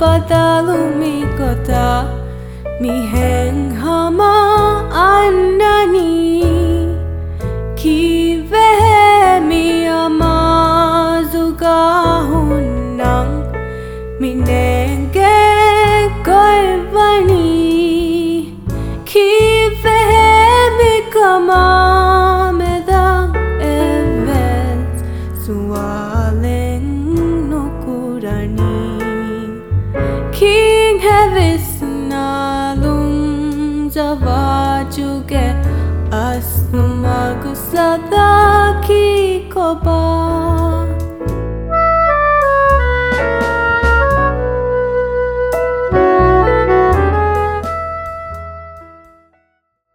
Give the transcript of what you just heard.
patalumi kota mi heng hama annani ki vehe mi amazuga hunnang mi nenge koi vani ki vehe mi kama medang evet sualeng वा युगे अस्मा